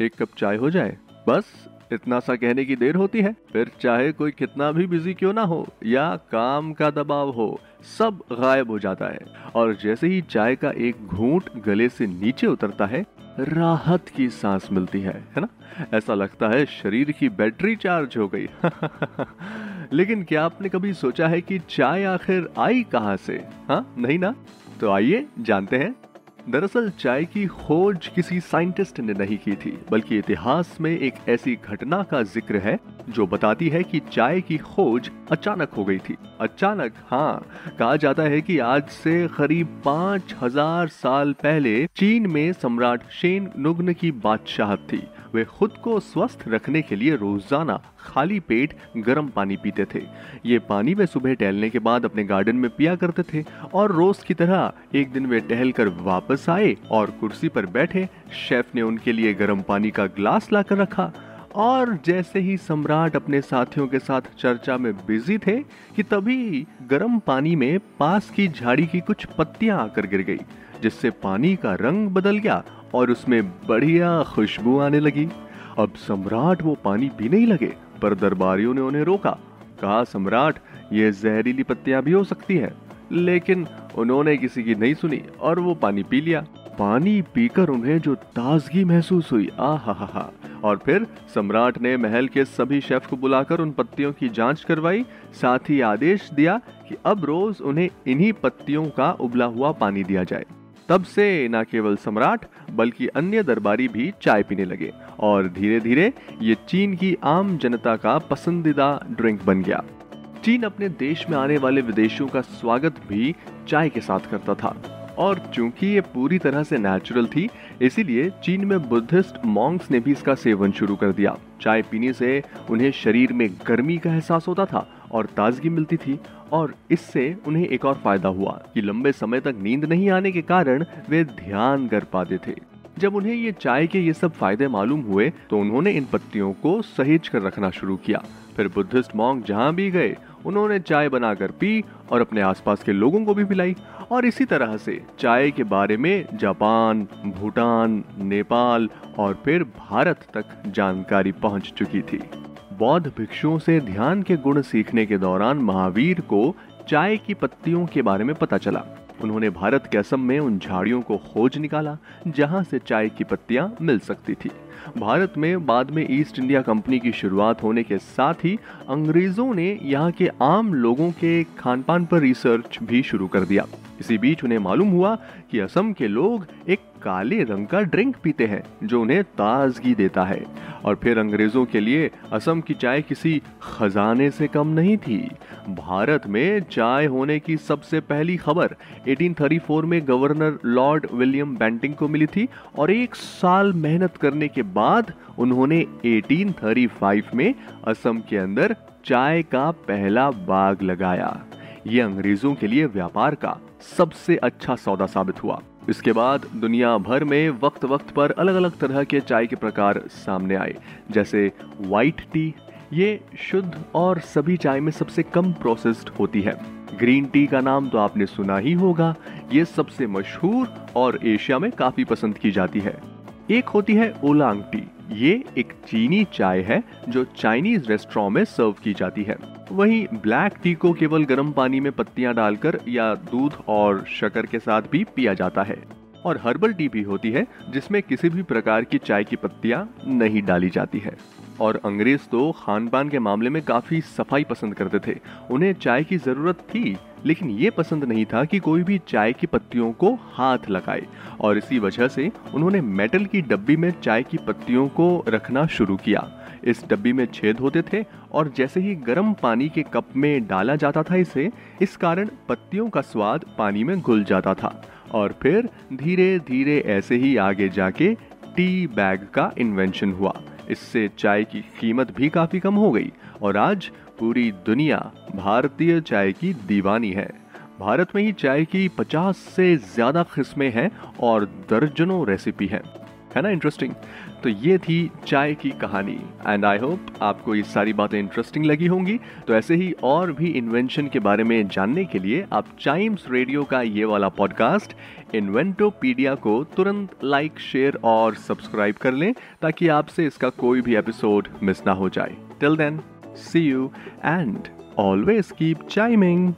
एक कप चाय हो जाए। बस, इतना सा कहने की देर होती है। फिर चाहे कोई कितना भी बिज़ी क्यों ना हो, या काम का दबाव हो, सब गायब हो जाता है। और जैसे ही चाय का एक घूंट गले से नीचे उतरता है, राहत की सांस मिलती है है ना? ऐसा लगता है शरीर की बैटरी चार्ज हो गई। लेकिन क्या आपने कभी सोचा है कि चाय आखिर आई कहाँ से? हाँ नहीं ना? तो आइए, जानते हैं। दरअसल चाय की खोज किसी साइंटिस्ट ने नहीं की थी, बल्कि इतिहास में एक ऐसी घटना का ज़िक्र है जो बताती है कि चाय की खोज अचानक हो गई थी। अचानक हाँ कहा जाता है कि आज से करीब पाँच हज़ार साल पहले चीन में सम्राट शेन नुग्न की बादशाहत थी। वे खुद को स्वस्थ रखने के लिए रोज़ाना खाली पेट गर्म पानी पीते थे। ये पानी वे सुबह टहलने के बाद अपने गार्डन में पिया करते थे और रोज की तरह एक दिन वे टहल कर वापस आए और कुर्सी पर बैठे, शेफ ने उनके लिए गर्म पानी का ग्लास लाकर रखा। और जैसे ही सम्राट अपने साथियों के साथ चर्चा में बिज़ी थे कि तभी गर्म पानी में पास की झाड़ी की कुछ पत्तियाँ आकर गिर गई, जिससे पानी का रंग बदल गया और उसमें बढ़िया खुशबू आने लगी। अब सम्राट वो पानी पीने ही लगे, पर दरबारियों ने उन्हें रोका। कहा, सम्राट, ये जहरीली पत्तियाँ भी हो सकती है, लेकिन उन्होंने किसी की नहीं सुनी और वो पानी पी लिया। पानी पीकर उन्हें जो ताजगी महसूस हुई आ हा हा हा और फिर सम्राट ने महल के सभी शेफ को बुलाकर उन पत्तियों की जाँच करवाई। साथ ही आदेश दिया कि अब रोज उन्हें इन्हीं पत्तियों का उबला हुआ पानी दिया जाए। तब से न केवल सम्राट, बल्कि अन्य दरबारी भी चाय पीने लगे और धीरे धीरे ये चीन की आम जनता का पसंदीदा ड्रिंक बन गया। चीन अपने देश में आने वाले विदेशियों का स्वागत भी चाय के साथ करता था। और चूँकि ये पूरी तरह से नेचुरल थी, इसीलिए चीन में बुद्धिस्ट मॉन्क्स ने भी इसका सेवन शुरू कर दिया। चाय पीने से उन्हें शरीर में गर्मी का एहसास होता था और ताजगी मिलती थी, और इससे उन्हें एक और फ़ायदा हुआ कि लंबे समय तक नींद नहीं आने के कारण वे ध्यान कर पाते थे। जब उन्हें ये चाय के ये सब फ़ायदे मालूम हुए तो उन्होंने इन पत्तियों को सहेज कर रखना शुरू किया। फिर बुद्धिस्ट मॉन्ग जहाँ भी गए, उन्होंने चाय बनाकर पी और अपने आसपास के लोगों को भी पिलाई। और इसी तरह से चाय के बारे में जापान, भूटान, नेपाल और फिर भारत तक जानकारी पहुँच चुकी थी। बौद्ध भिक्षुओं से ध्यान के गुण सीखने के दौरान महावीर को चाय की पत्तियों के बारे में पता चला। उन्होंने भारत के असम में उन झाड़ियों को खोज निकाला, जहाँ से चाय की पत्तियाँ मिल सकती थी। भारत में बाद में ईस्ट इंडिया कंपनी की शुरुआत होने के साथ ही अंग्रेज़ों ने यहाँ के आम लोगों के खान पान पर रिसर्च भी शुरू कर दिया। इसी बीच उन्हें मालूम हुआ कि असम के लोग एक काले रंग का ड्रिंक पीते हैं, जो उन्हें ताजगी देता है। और फिर अंग्रेज़ों के लिए असम की चाय किसी खजाने से कम नहीं थी। भारत में चाय होने की सबसे पहली खबर 1834 में गवर्नर लॉर्ड विलियम बैंटिंग को मिली थी और एक साल मेहनत करने के बाद उन्होंने 1835 में असम के अंदर चाय का पहला बाग लगाया। ये अंग्रेज़ों के लिए व्यापार का सबसे अच्छा सौदा साबित हुआ। इसके बाद दुनिया भर में वक्त वक्त पर अलग अलग तरह के चाय के प्रकार सामने आए, जैसे वाइट टी ये शुद्ध और सभी चाय में सबसे कम प्रोसेस्ड होती है। ग्रीन टी का नाम तो आपने सुना ही होगा, ये सबसे मशहूर और एशिया में काफ़ी पसंद की जाती है। एक होती है ओलांग टी ये एक चीनी चाय है जो चाइनीज़ रेस्टोरेंट में सर्व की जाती है। वहीं ब्लैक टी को केवल गर्म पानी में पत्तियाँ डालकर या दूध और शक्कर के साथ भी पिया जाता है। और हर्बल टी भी होती है, जिसमें किसी भी प्रकार की चाय की पत्तियाँ नहीं डाली जाती है। और अंग्रेज़ तो खान पान के मामले में काफ़ी सफ़ाई पसंद करते थे। उन्हें चाय की ज़रूरत थी लेकिन ये पसंद नहीं था कि कोई भी चाय की पत्तियों को हाथ लगाए, और इसी वजह से उन्होंने मेटल की डब्बी में चाय की पत्तियों को रखना शुरू किया। इस डब्बी में छेद होते थे, और जैसे ही गर्म पानी के कप में डाला जाता था इसे, इस कारण पत्तियों का स्वाद पानी में घुल जाता था। और फिर धीरे धीरे ऐसे ही आगे जाके टी बैग का इन्वेंशन हुआ। इससे चाय की कीमत भी काफ़ी कम हो गई, और आज पूरी दुनिया भारतीय चाय की दीवानी है। भारत में ही चाय की 50 से ज़्यादा किस्में हैं और दर्जनों रेसिपी हैं। है ना इंटरेस्टिंग तो ये थी चाय की कहानी। एंड आई होप आपको ये सारी बातें इंटरेस्टिंग लगी होंगी। तो ऐसे ही और भी इन्वेंशन के बारे में जानने के लिए आप चाइम्स रेडियो का ये वाला पॉडकास्ट इन्वेंटोपीडिया को तुरंत लाइक शेयर और सब्सक्राइब कर लें ताकि आपसे इसका कोई भी एपिसोड मिस ना हो जाए। Till then see you and always keep chiming